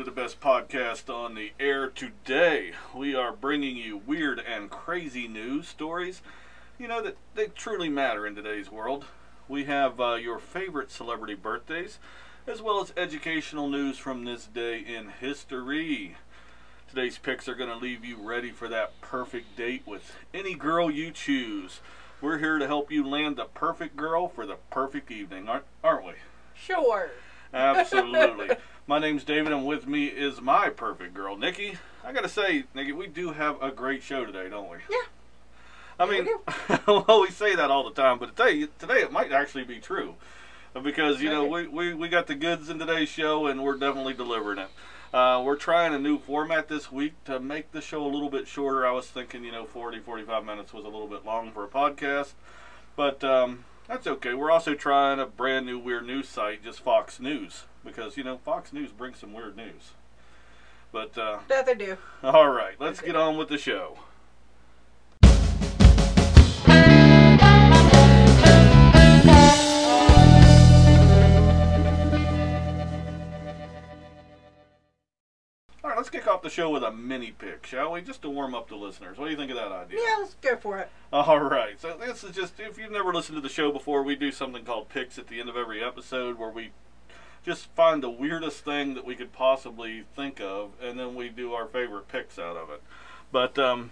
to the best podcast on the air today. We are bringing you weird and crazy news stories, you know, that they truly matter in today's world. We have uh, your favorite celebrity birthdays, as well as educational news from this day in history. Today's picks are going to leave you ready for that perfect date with any girl you choose. We're here to help you land the perfect girl for the perfect evening, aren't, aren't we? Sure. Absolutely. My name's David, and with me is my perfect girl, Nikki. I gotta say, Nikki, we do have a great show today, don't we? Yeah. I Yeah, we mean, well, we say that all the time, but today, today it might actually be true, because you know we, we, we got the goods in today's show, and we're definitely delivering it. Uh, we're trying a new format this week to make the show a little bit shorter. I was thinking, you know, 40, 45 minutes was a little bit long for a podcast, but um, that's okay. We're also trying a brand new weird news site, just Fox News, because you know Fox News brings some weird news. But uh, That they do. all right, let's get on with the show. Kick off the show with a mini pick, shall we? Just to warm up the listeners. What do you think of that idea? Yeah, let's go for it. All right. So this is just if you've never listened to the show before, we do something called picks at the end of every episode where we just find the weirdest thing that we could possibly think of, and then we do our favorite picks out of it. But um,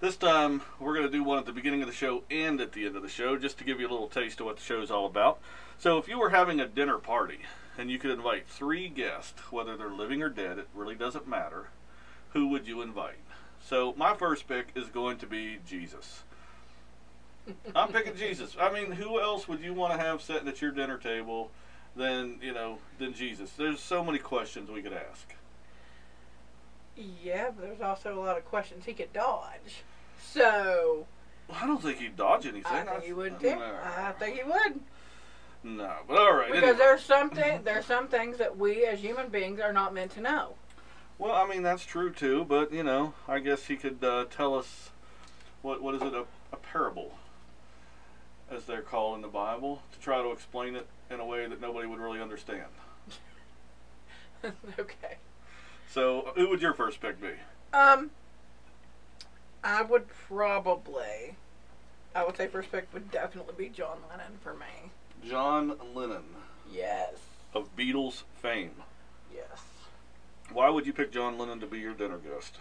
this time we're going to do one at the beginning of the show and at the end of the show, just to give you a little taste of what the show's all about. So if you were having a dinner party and you could invite three guests, whether they're living or dead, it really doesn't matter. Who would you invite? So my first pick is going to be Jesus. I'm picking Jesus. I mean, who else would you want to have sitting at your dinner table than you know than Jesus? There's so many questions we could ask. Yeah, but there's also a lot of questions he could dodge. So I don't think he'd dodge anything. I think he would too. No, I think he would. No. but all right. Because anyway. there's something there's some things that we as human beings are not meant to know. Well, I mean that's true too, but you know, I guess he could uh, tell us what what is it a, a parable, as they're called in the Bible, to try to explain it in a way that nobody would really understand. okay. So, who would your first pick be? Um I would probably I would say first pick would definitely be John Lennon for me. John Lennon Yes. of Beatles fame. Yes. Why would you pick John Lennon to be your dinner guest?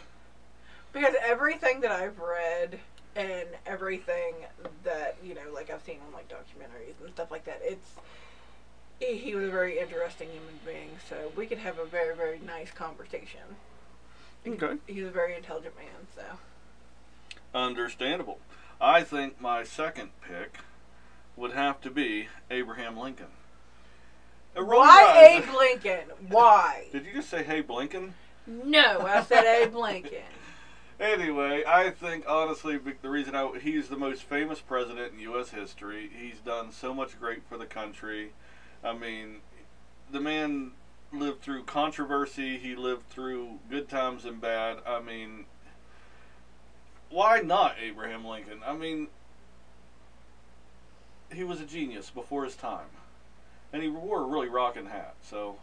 Because everything that I've read and everything that you know, like I've seen on like documentaries and stuff like that, it's he, he was a very interesting human being. So we could have a very very nice conversation. Okay. He's a very intelligent man. So Understandable. I think my second pick would have to be Abraham Lincoln. Uh, why. Abe Lincoln? Why? Did you just say hey Blinken? No, I said Abe Lincoln. Anyway, I think honestly the reason I, he's the most famous president in U.S. history. He's done so much great for the country. I mean, the man lived through controversy. He lived through good times and bad. I mean, why not Abraham Lincoln? I mean, he was a genius before his time, and he wore a really rocking hat. So.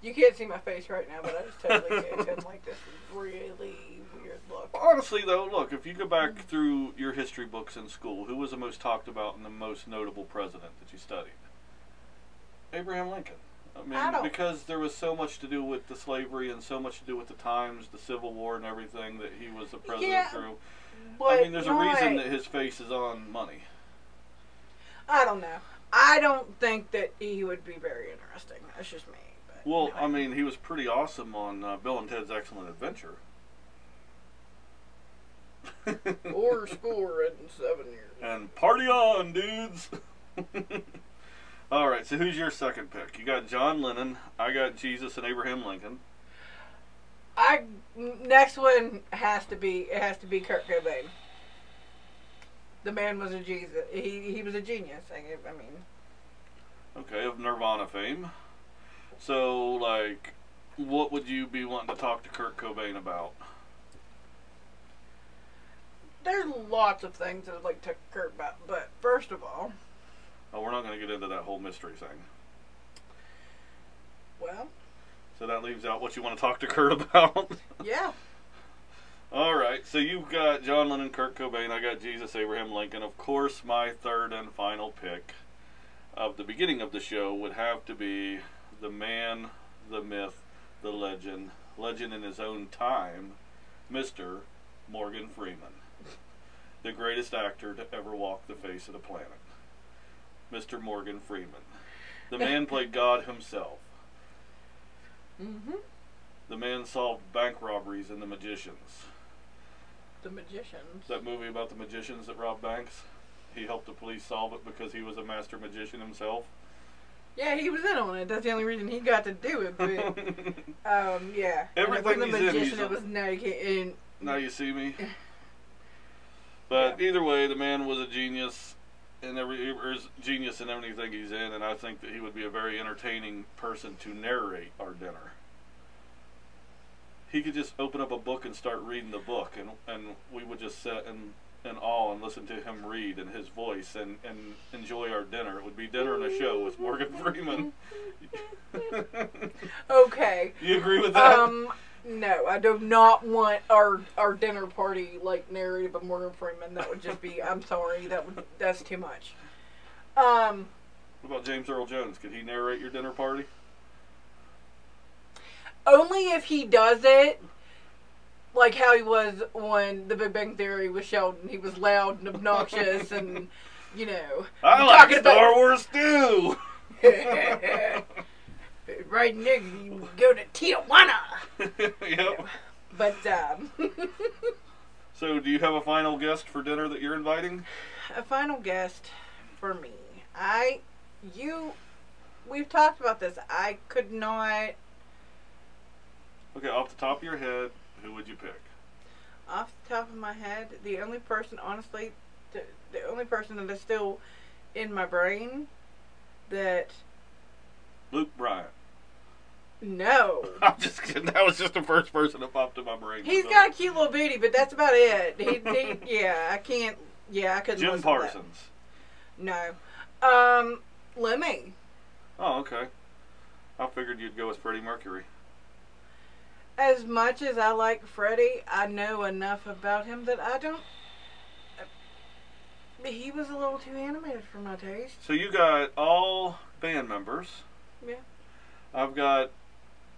You can't see my face right now, but I just totally gave him like this really weird look. Honestly, though, look, if you go back through your history books in school, who was the most talked about and the most notable president that you studied? Abraham Lincoln. I mean, I don't- because there was so much to do with the slavery and so much to do with the times, the Civil War, and everything that he was the president Yeah, through. But I mean, there's a reason that his face is on money. I don't know. I don't think that he would be very interesting. That's just me. But Well. I mean, he was pretty awesome on uh, Bill and Ted's Excellent Adventure. or score in seven years. And party on, dudes. All right, so who's your second pick? You got John Lennon. I got Jesus and Abraham Lincoln. I next one has to be it has to be Kurt Cobain. The man was a Jesus. He he was a genius. I, I mean, Okay, of Nirvana fame. So, like, what would you be wanting to talk to Kurt Cobain about? there's lots of things I'd like to Kurt about, but first of all, Oh, we're not going to get into that whole mystery thing. Well, So that leaves out what you want to talk to Kurt about. yeah. All right, so you've got John Lennon, Kurt Cobain. I got Jesus Abraham Lincoln. Of course, my third and final pick of the beginning of the show would have to be the man, the myth, the legend, legend in his own time, Mr. Morgan Freeman, the greatest actor to ever walk the face of the planet. Mr. Morgan Freeman. The man played God himself. Mm-hmm. The man solved bank robberies in the magicians. The magicians. That movie about the magicians that robbed banks. He helped the police solve it because he was a master magician himself. Yeah, he was in on it. That's the only reason he got to do it. But um, yeah. Everything When the he's in, magician, he's it was no, you can't. And now you see me. But either way, the man was a genius, and every is genius in everything he's in, and I think that he would be a very entertaining person to narrate our dinner. He could just open up a book and start reading the book, and and we would just sit in in awe and listen to him read in his voice and and enjoy our dinner. It would be dinner and a show with Morgan Freeman. okay. you agree with that? Um, no, I do not want our our dinner party like narrated by Morgan Freeman. That would just be. I'm sorry. That would that's too much. Um, what about James Earl Jones? Could he narrate your dinner party? only if he does it. Like how he was on The Big Bang Theory with Sheldon. He was loud and obnoxious, and you know. I like talking about- Star Wars too. right next, you go to Tijuana. yep. But um, So, do you have a final guest for dinner that you're inviting? a final guest for me. I, you, we've talked about this. I could not, Okay, off the top of your head, who would you pick? off the top of my head, the only person, honestly, the, the only person that is still in my brain that Luke Bryan. No. I'm just kidding. That was just the first person that popped in my brain. He's So- got a cute little booty, but that's about it. He, he yeah, I can't. Yeah, I couldn't. Jim listen to that. Parsons. No. Um, Lemmy. Oh, okay. I figured you'd go with Freddie Mercury. As much as I like Freddie, I know enough about him that I don't. He was a little too animated for my taste. So you got all band members. Yeah. I've got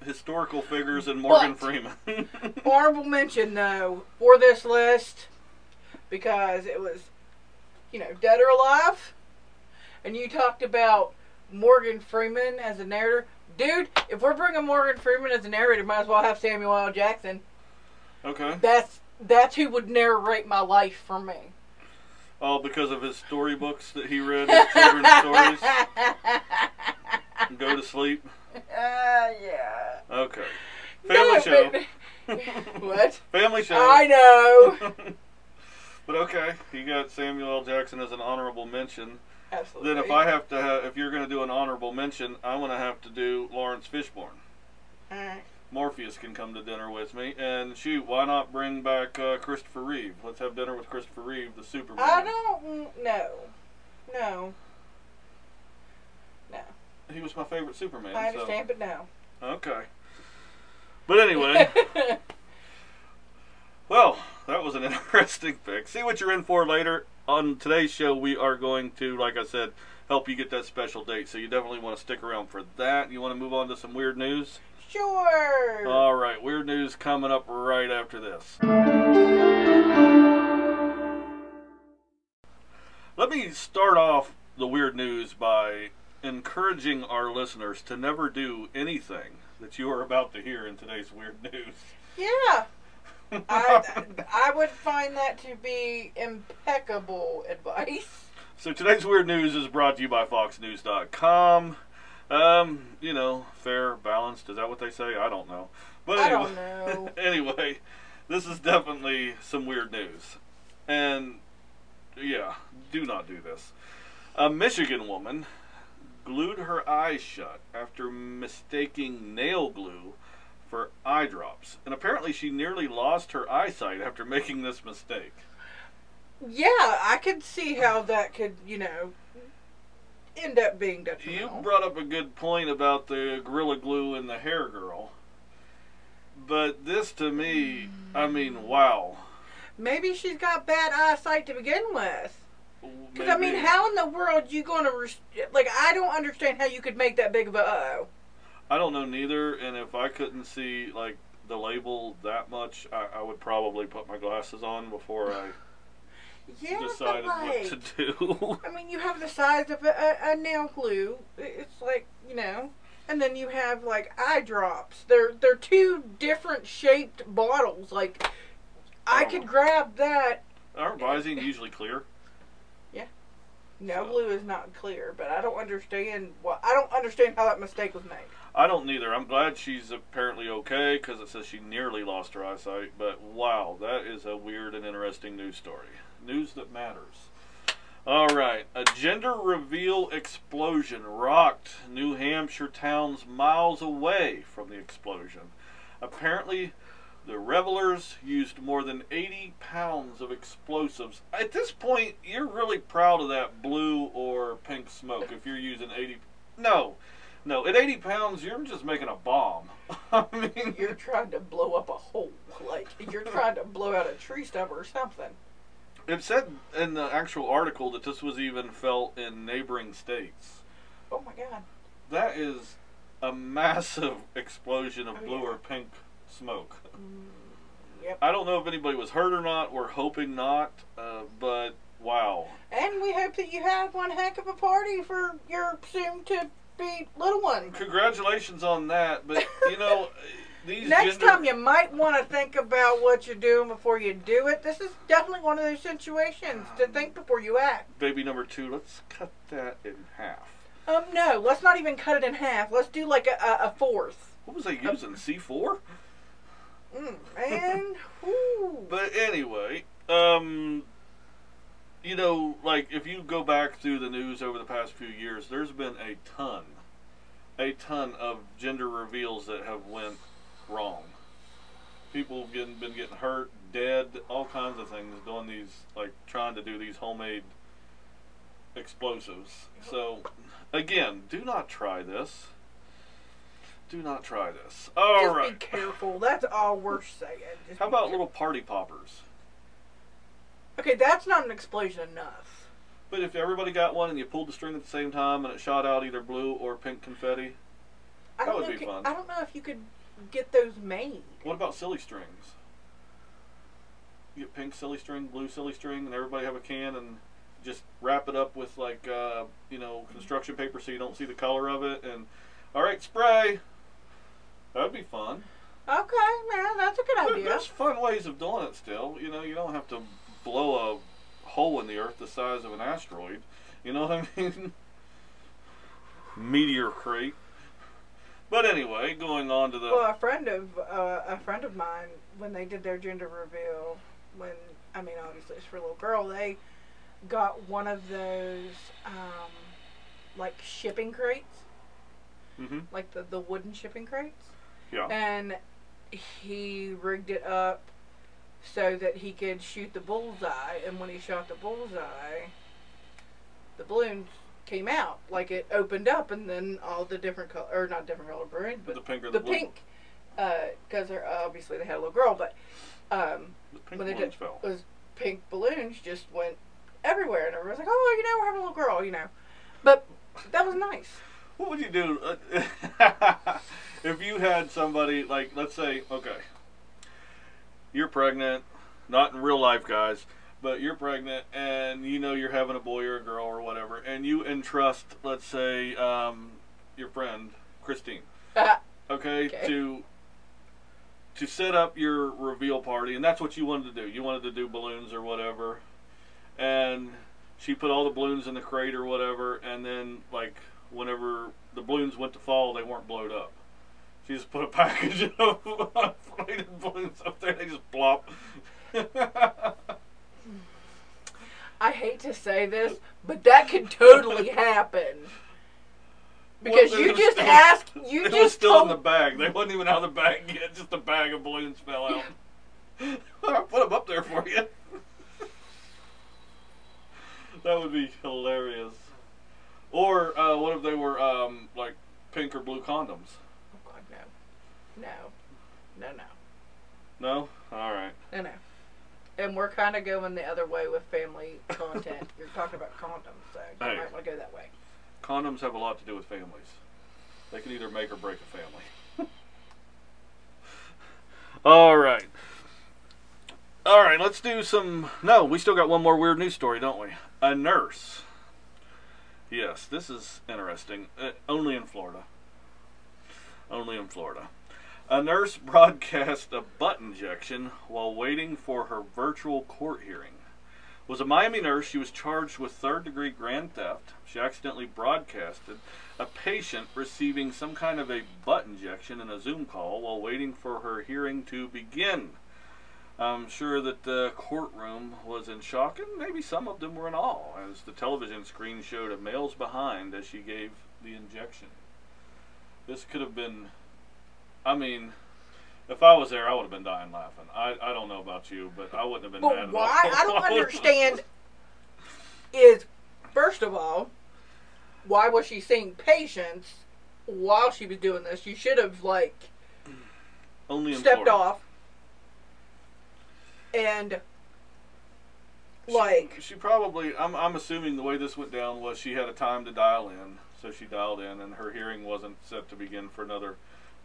historical figures and Morgan But- Freeman. Honorable mention, though, for this list, because it was, you know, Dead or Alive, and you talked about Morgan Freeman as a narrator. Dude, if we're bringing Morgan Freeman as a narrator, might as well have Samuel L. Jackson. okay. That's that's who would narrate my life for me. All because of his storybooks that he read, his children's stories. Go to sleep. Uh, yeah. Okay. Family No, show. but- what? Family show. I know. but okay, you got Samuel L. Jackson as an honorable mention. Absolutely. Then if I have to, have, if you're going to do an honorable mention, I'm going to have to do Laurence Fishburne. Alright. Morpheus can come to dinner with me, and shoot, why not bring back uh, Christopher Reeve? Let's have dinner with Christopher Reeve, the Superman. I don't know. No. No. He was my favorite Superman. I understand, but no. So. Okay. But anyway, well, that was an interesting pick. See what you're in for later. On today's show, we are going to, like I said, help you get that special date. So you definitely want to stick around for that. You want to move on to some weird news? Sure. All right, weird news coming up right after this. Let me start off the weird news by encouraging our listeners to never do anything that you are about to hear in today's weird news. yeah. I, I would find that to be impeccable advice. so today's weird news is brought to you by FoxNews.com. Um, you know, fair, balanced. Is that what they say? I don't know. But I anyway, don't know. anyway, this is definitely some weird news. And yeah, do not do this. A Michigan woman glued her eyes shut after mistaking nail glue for eye drops. And apparently she nearly lost her eyesight after making this mistake. Yeah, I could see how that could, you know. end up being detrimental. You brought up a good point about the Gorilla Glue and the hair girl. But this to me, I mean, hmm. wow. Maybe she's got bad eyesight to begin with. Because I mean, how in the world you going to like? I don't understand how you could make that big of a uh I don't know neither, and if I couldn't see like the label that much, I, I would probably put my glasses on before I Yeah, decided like, what to do. I mean, you have the size of a, a, a nail glue. It's like you know, and then you have like eye drops. They're they're two different shaped bottles. Like, I could grab that. Aren't Visine usually clear? Nail So- glue is not clear, but I don't understand what I don't understand how that mistake was made. I don't neither. I'm glad she's apparently okay because it says she nearly lost her eyesight. But wow, that is a weird and interesting news story. News that matters. All right, a gender reveal explosion rocked New Hampshire towns miles away from the explosion. Apparently, the revelers used more than 80 pounds of explosives. At this point, you're really proud of that blue or pink smoke if you're using 80. No, no, at 80 pounds, you're just making a bomb. I mean, You're trying to blow up a hole, like you're trying to blow out a tree stump or something. it said in the actual article that this was even felt in neighboring states. Oh my god. That is a massive explosion of Oh, blue yeah. or pink smoke. Yep. I don't know if anybody was hurt or not. We're hoping not, uh, but wow. And we hope that you have one heck of a party for your soon to be little one. Congratulations on that, but you know, these Next gender- time you might want to think about what you're doing before you do it. This is definitely one of those situations to think before you act. baby number two. Let's cut that in half. Um, no, let's not even cut it in half. Let's do like a, a, a fourth. What was I using? C four. Mm, man. But anyway, um, you know, like if you go back through the news over the past few years, there's been a ton, a ton of gender reveals that have went wrong. People have getting, been getting hurt, dead, all kinds of things doing these, like trying to do these homemade explosives. So, again, do not try this. Do not try this. All Just right. be careful. That's all we're saying. Just How about little party poppers? Okay, that's not an explosion enough. But if everybody got one and you pulled the string at the same time and it shot out either blue or pink confetti, I That would know. be fun. I don't know if you could get those made. what about silly strings? You get pink silly string, blue silly string, and everybody have a can and just wrap it up with like uh, you know construction paper so you don't see the color of it. And all right, spray. That'd be fun. Okay, man, that's a good idea. There's fun ways of doing it still. You know, you don't have to blow a hole in the earth the size of an asteroid. You know what I mean? Meteor crate. But anyway, going on to the Well, a friend of uh, a friend of mine, when they did their gender reveal, when I mean, obviously it's for a little girl, they got one of those um, like shipping crates, Mhm. like the the wooden shipping crates, yeah. and he rigged it up so that he could shoot the bullseye, and when he shot the bullseye, the balloons came out like it opened up, and then all the different color or not different color balloons, but the pink or the the, pink, because they're obviously they had a little girl, but um, The pink when they did fell. was pink balloons just went everywhere, and everyone's like, "Oh, you know, we're having a little girl," you know. But that was nice. What would you do if you had somebody like, let's say, okay, you're pregnant, not in real life, guys, but you're pregnant and you know you're having a boy or a girl or whatever, and you entrust, let's say, um, your friend Christine, okay, Okay. to to set up your reveal party, and that's what you wanted to do. You wanted to do balloons or whatever, and she put all the balloons in the crate or whatever, and then like whenever the balloons went to fall, they weren't blowed up. She just put a package of inflated balloons up there. They just plop. I hate to say this, but that could totally happen. Because Well, you just still- asked, you it just was still told, in the bag. They wasn't even out of the bag yet. Just a bag of balloons fell out. I put them up there for you. that would be hilarious. Or uh, what if they were um, like pink or blue condoms? Oh God, no, no, no, no, No. All right. no, no. And we're kind of going the other way with family content. You're talking about condoms, so you Hey. might want to go that way. Condoms have a lot to do with families. They can either make or break a family. All right. All right, let's do some. No, we still got one more weird news story, don't we? A nurse. Yes, this is interesting. Uh, only in Florida. Only in Florida. A nurse broadcast a butt injection while waiting for her virtual court hearing. Was a Miami nurse. She was charged with third degree grand theft. She accidentally broadcasted a patient receiving some kind of a butt injection in a Zoom call while waiting for her hearing to begin. I'm sure that the courtroom was in shock, and maybe some of them were in awe, as the television screen showed a male's behind as she gave the injection. This could have been, I mean, if I was there, I would have been dying laughing. I, I don't know about you, but I wouldn't have been mad But at why? I don't understand. Is first of all, why was she seeing patients while she was doing this? You should have like Only stepped Florida. off and like she, she probably I'm I'm assuming the way this went down was she had a time to dial in, so she dialed in, and her hearing wasn't set to begin for another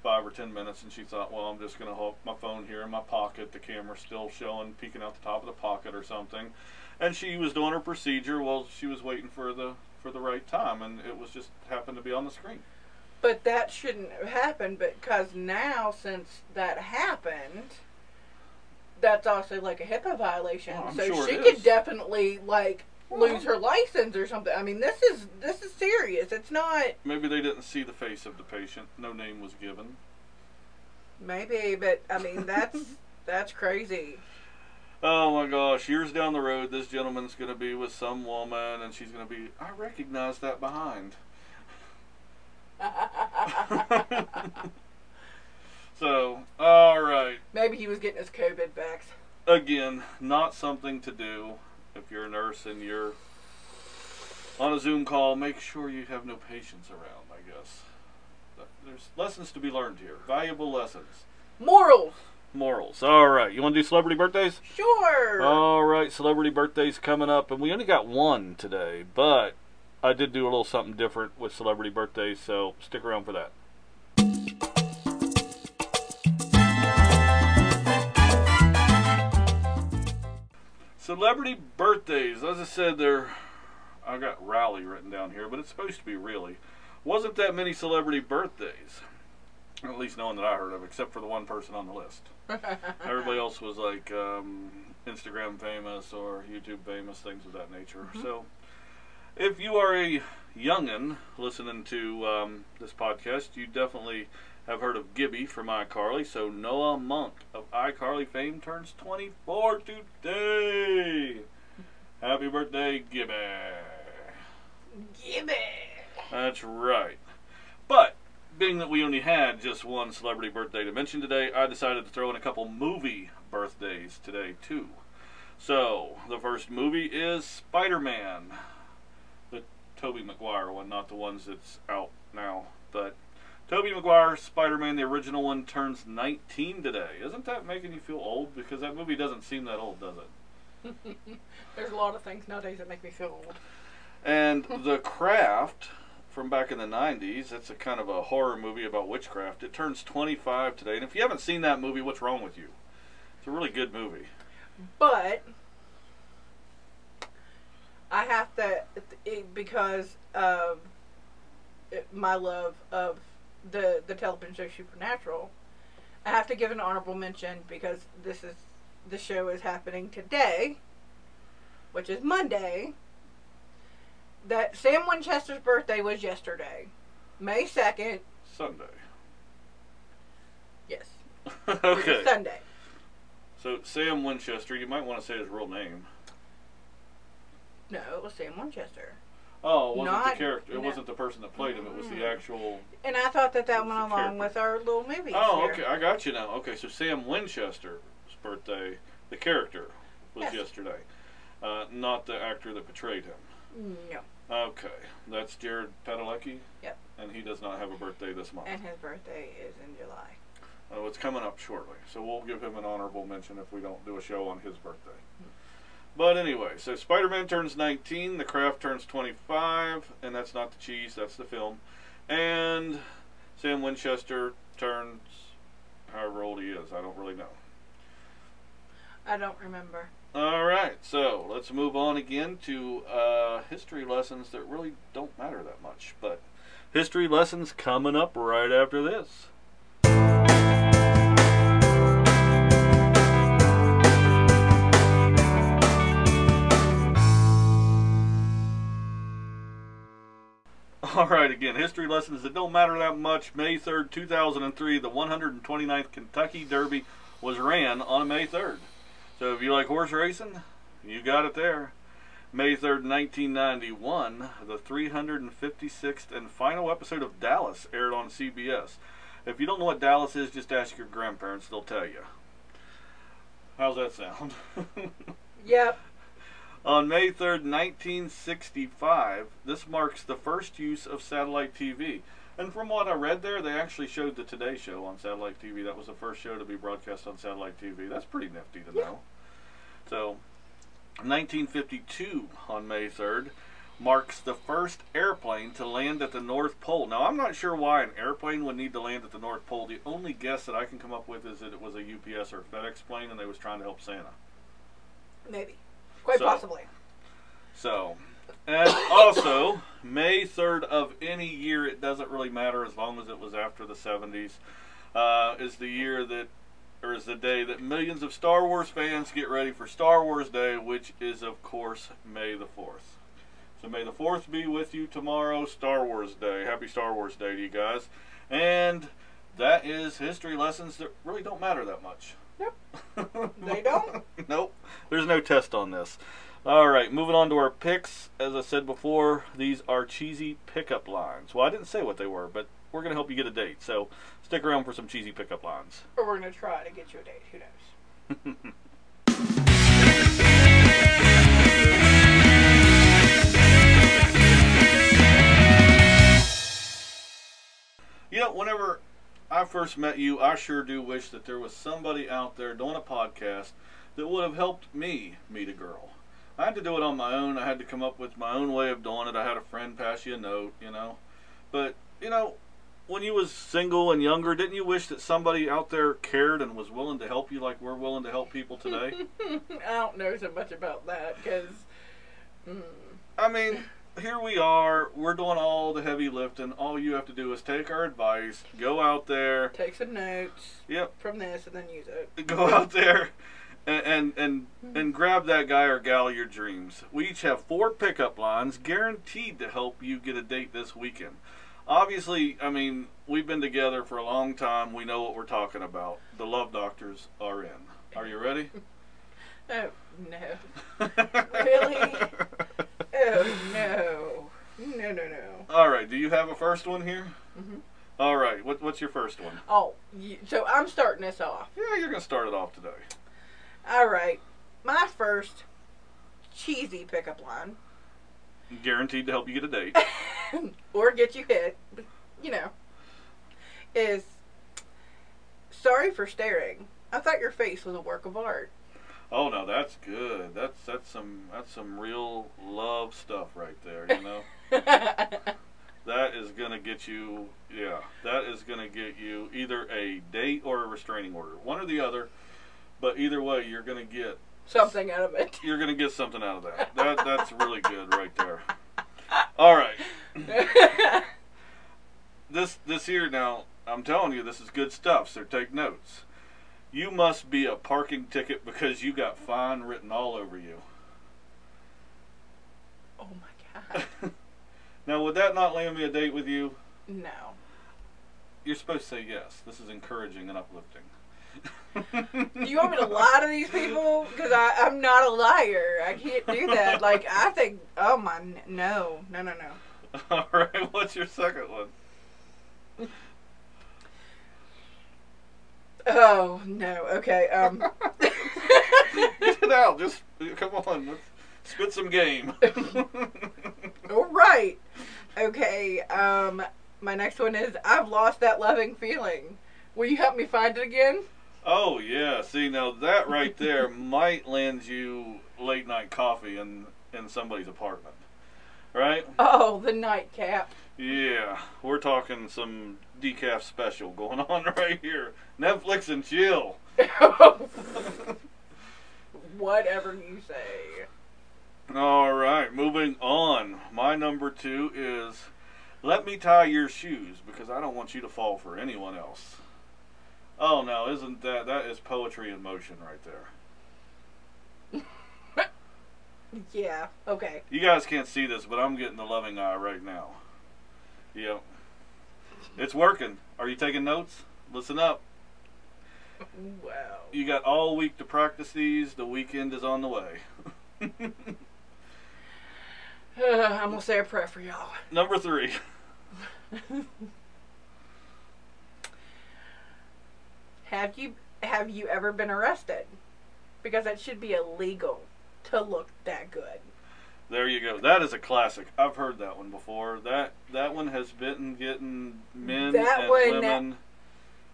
five or ten minutes, and she thought, well, I'm just gonna hold my phone here in my pocket, the camera's still showing, peeking out the top of the pocket or something, and she was doing her procedure while she was waiting for the for the right time, and it was just happened to be on the screen. But that shouldn't have happened because now, since that happened, that's also like a HIPAA violation. Well, I'm so sure she it could is. definitely like Well- lose her license or something. I mean, this is this is serious. It's not Maybe they didn't see the face of the patient. No name was given. maybe, but I mean that's that's crazy. Oh my gosh, years down the road, this gentleman's going to be with some woman and she's going to be, I recognize that behind. so, alright. maybe he was getting his COVID vax. Again, not something to do if you're a nurse and you're on a Zoom call. Make sure you have no patients around, I guess. There's lessons to be learned here. Valuable lessons. Morals, Morals. Alright, you want to do celebrity birthdays? sure. All right, celebrity birthdays coming up, and we only got one today, but I did do a little something different with celebrity birthdays, so stick around for that. Celebrity birthdays, as I said, they're. I got rally written down here, but it's supposed to be really. Wasn't that many celebrity birthdays, at least no one that I heard of, except for the one person on the list. Everybody else was like um, Instagram famous or YouTube famous, things of that nature. So, if you are a youngin listening to um, this podcast, you definitely have heard of Gibby from iCarly. So Noah Munck of iCarly fame turns 24 today. Happy birthday, Gibby! Gimme. That's right. But being that we only had just one celebrity birthday to mention today, I decided to throw in a couple movie birthdays today too. So the first movie is Spider-Man, the Tobey Maguire one, not the ones that's out now, but Tobey Maguire Spider-Man, the original one, turns 19 today. Isn't that making you feel old? Because that movie doesn't seem that old, does it? There's a lot of things nowadays that make me feel old. And The Craft from back in the 90s, it's a kind of a horror movie about witchcraft. It turns 25 today. And if you haven't seen that movie, what's wrong with you? It's a really good movie. But I have to because of my love of the the television show Supernatural. I have to give an honorable mention because this is the show is happening today, which is Monday. That Sam Winchester's birthday was yesterday, May second. Sunday. Yes, okay. Sunday. So, Sam Winchester, you might want to say his real name. No, it was Sam Winchester. Oh, it wasn't Not- the character. It no. wasn't the person that played him. It was the actual. And I thought that that It's went along character. with our little movie. Oh, okay. I got you now. Okay, so Sam Winchester's birthday, the character, was Yes. yesterday. Uh, not the actor that portrayed him. No. Okay, that's Jared Padalecki. Yep. And he does not have a birthday this month. And his birthday is in July. Oh, it's coming up shortly, so we'll give him an honorable mention if we don't do a show on his birthday. But anyway, so Spider Man turns 19, The Craft turns 25, and that's not the cheese, that's the film. And Sam Winchester turns however old he is, I don't really know. I don't remember. All right, so let's move on again to uh, history lessons that really don't matter that much. But history lessons coming up right after this. All right, again, history lessons that don't matter that much. May 3rd, 2003, the 129th Kentucky Derby was ran on May 3rd. So if you like horse racing, you got it there. May 3rd, 1991, the 356th and final episode of Dallas aired on CBS. If you don't know what Dallas is, just ask your grandparents, they'll tell you. How's that sound? Yep. On May 3rd, 1965, this marks the first use of satellite TV. And from what I read there, they actually showed the Today Show on satellite TV. That was the first show to be broadcast on satellite TV. That's pretty nifty to know. So, 1952 on May 3rd marks the first airplane to land at the North Pole. Now, I'm not sure why an airplane would need to land at the North Pole. The only guess that I can come up with is that it was a UPS or FedEx plane and they was trying to help Santa. Maybe. Quite So- possibly. So, and also, May 3rd of any year, it doesn't really matter as long as it was after the 70s, uh, is the year that, or is the day that millions of Star Wars fans get ready for Star Wars Day, which is, of course, May the 4th. So, may the 4th be with you tomorrow, Star Wars Day. Happy Star Wars Day to you guys. And that is history lessons that really don't matter that much. Nope. They don't? nope. There's no test on this. All right, moving on to our picks. As I said before, these are cheesy pickup lines. Well, I didn't say what they were, but we're going to help you get a date. So stick around for some cheesy pickup lines. Or we're going to try to get you a date. Who knows? first met you, I sure do wish that there was somebody out there doing a podcast that would have helped me meet a girl. I had to do it on my own. I had to come up with my own way of doing it. I had a friend pass you a note, you know. But, you know, when you was single and younger, didn't you wish that somebody out there cared and was willing to help you like we're willing to help people today? I don't know so much about that because. Mm, I mean, here we are. We're doing all the heavy lifting. All you have to do is take our advice, go out there. take some notes Yep, from this and then use it. go out there and and and, hmm. and grab that guy or gal your dreams. We each have four pickup lines guaranteed to help you get a date this weekend. Obviously, I mean, we've been together for a long time. We know what we're talking about. The love doctors are in. Are you ready? Oh, no. Really? Oh, no. No, no, no. All right. Do you have a first one here? Mhm. All right. What, what's your first one? Oh, y- so I'm starting this off. Yeah, you're gonna start it off today. All right. My first cheesy pickup line, Guaranteed to help you get a date. or get you hit, you know, is sorry for staring. I thought your face was a work of art. Oh no, that's good. That's that's some that's some real love stuff right there. You know, that is gonna get you. Yeah, that is gonna get you either a date or a restraining order, one or the other. But either way, you're gonna get Something out of it. you're gonna get something out of that. That that's really good right there. All right, this this here now. I'm telling you, this is good stuff. So take notes. You must be a parking ticket because you got fine written all over you. oh my god. now, would that not land me a date with you? No. You're supposed to say yes. This is encouraging and uplifting. Do you want me to lie to these people? Because I'm not a liar. I can't do that. Like, I think, oh my, no, no, no, no. All right. What's your second one? Oh, no, okay. Um, Get it out. Just come on. Let's Spit some game. All right. Okay. Um, my next one is I've lost that loving feeling. Will you help me find it again? oh yeah, see now that right there might land you late night coffee in in somebody's apartment, right? Oh, the nightcap. Yeah, we're talking some decaf special going on right here. Netflix and chill. Whatever you say. All right, moving on. My number two is let me tie your shoes because I don't want you to fall for anyone else. Oh no, isn't that that is poetry in motion right there? Yeah. Okay. You guys can't see this, but I'm getting the loving eye right now. Yep. It's working. Are you taking notes? Listen up. Wow. You got all week to practice these. The weekend is on the way. I'm gonna say a prayer for y'all. Number three. Have you have you ever been arrested? Because that should be illegal to look that good. There you go. That is a classic. I've heard that one before. That that one has been getting men That and one- women.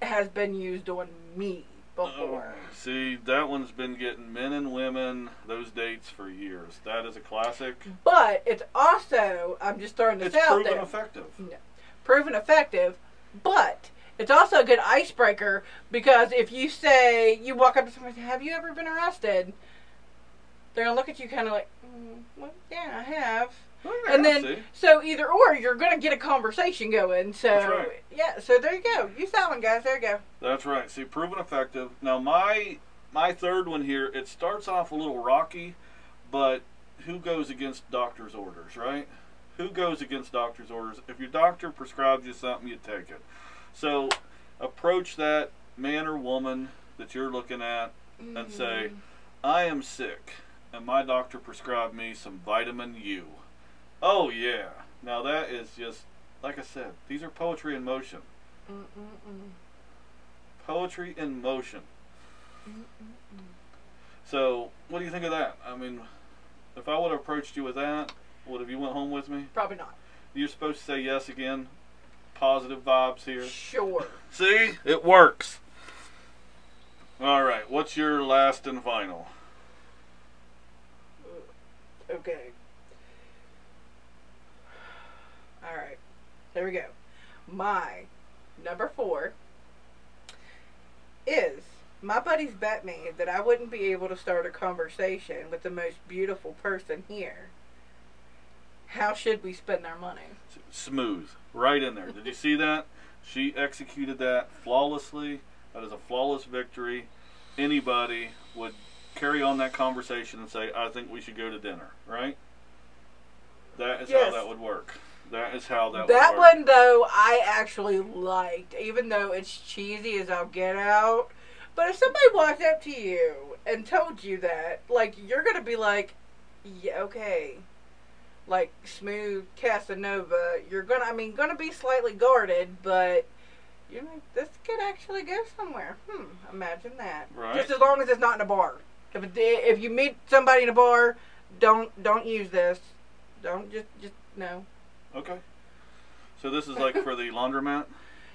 Has been used on me before. Oh, see, that one's been getting men and women those dates for years. That is a classic. But it's also I'm just throwing this It's out proven there. effective. proven effective, but it's also a good icebreaker because if you say you walk up to somebody and say, "Have you ever been arrested?" They're gonna look at you kind of like, "Well, yeah, I have." Oh, yeah, and then, so either or, you're gonna get a conversation going. So right. yeah, so there you go. Use that one, guys. There you go. That's right. See, proven effective. Now my my third one here, it starts off a little rocky, but who goes against doctor's orders, right? Who goes against doctor's orders? If your doctor prescribes you something, you take it. So approach that man or woman that you're looking at and say, mm-hmm. I am sick, and my doctor prescribed me some vitamin U. Oh, yeah. Now, that is just, like I said, these are poetry in motion. Mm-mm-mm. Poetry in motion. So, what do you think of that? I mean, if I would have approached you with that, would have you went home with me? Probably not. You're supposed to say yes again. Positive vibes here. Sure. See, it works. All right, what's your last and final? Okay. All right. Here we go. My number four is my buddies bet me that I wouldn't be able to start a conversation with the most beautiful person here. How should we spend our money? Smooth, right in there. Did you see that? She executed that flawlessly. That is a flawless victory. Anybody would carry on that conversation and say, "I think we should go to dinner." Right? That is how that would work. That is how that. that would work. That one though I actually liked, even though it's cheesy as I'll get out. But if somebody walked up to you and told you that, like you're gonna be like, yeah, okay, like smooth Casanova, you're gonna, I mean, gonna be slightly guarded, but you're like, this could actually go somewhere. Hmm, imagine that. Right. Just as long as it's not in a bar. If it, if you meet somebody in a bar, don't don't use this. Don't just just no. Okay. So this is like for the laundromat.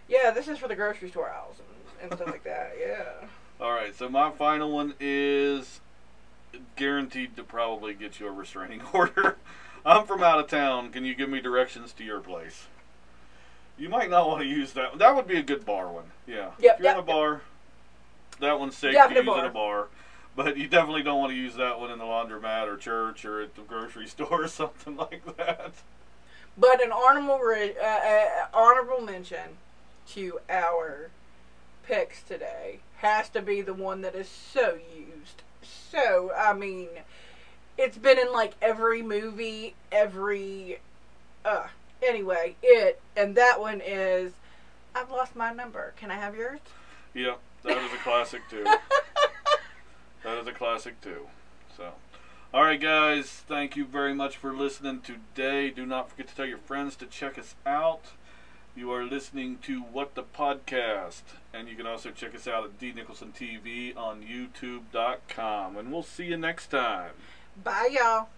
Yeah, this is for the grocery store aisles and, and stuff like that. Yeah. All right. So my final one is guaranteed to probably get you a restraining order. I'm from out of town. Can you give me directions to your place? You might not want to use that. That would be a good bar one. Yeah. Yep, if you're in a bar, that one's safe Definite to use in a bar. But you definitely don't want to use that one in the laundromat or church or at the grocery store or something like that. But an honorable re- uh, uh, honorable mention to our picks today has to be the one that is so used. So I mean, it's been in like every movie, every. Uh, anyway, it and that one is. I've lost my number. Can I have yours? Yep. That is a classic too. That is a classic too. So, all right, guys, thank you very much for listening today. Do not forget to tell your friends to check us out. You are listening to What the Podcast, and you can also check us out at D Nicholson TV on YouTube.com. And we'll see you next time. Bye, y'all.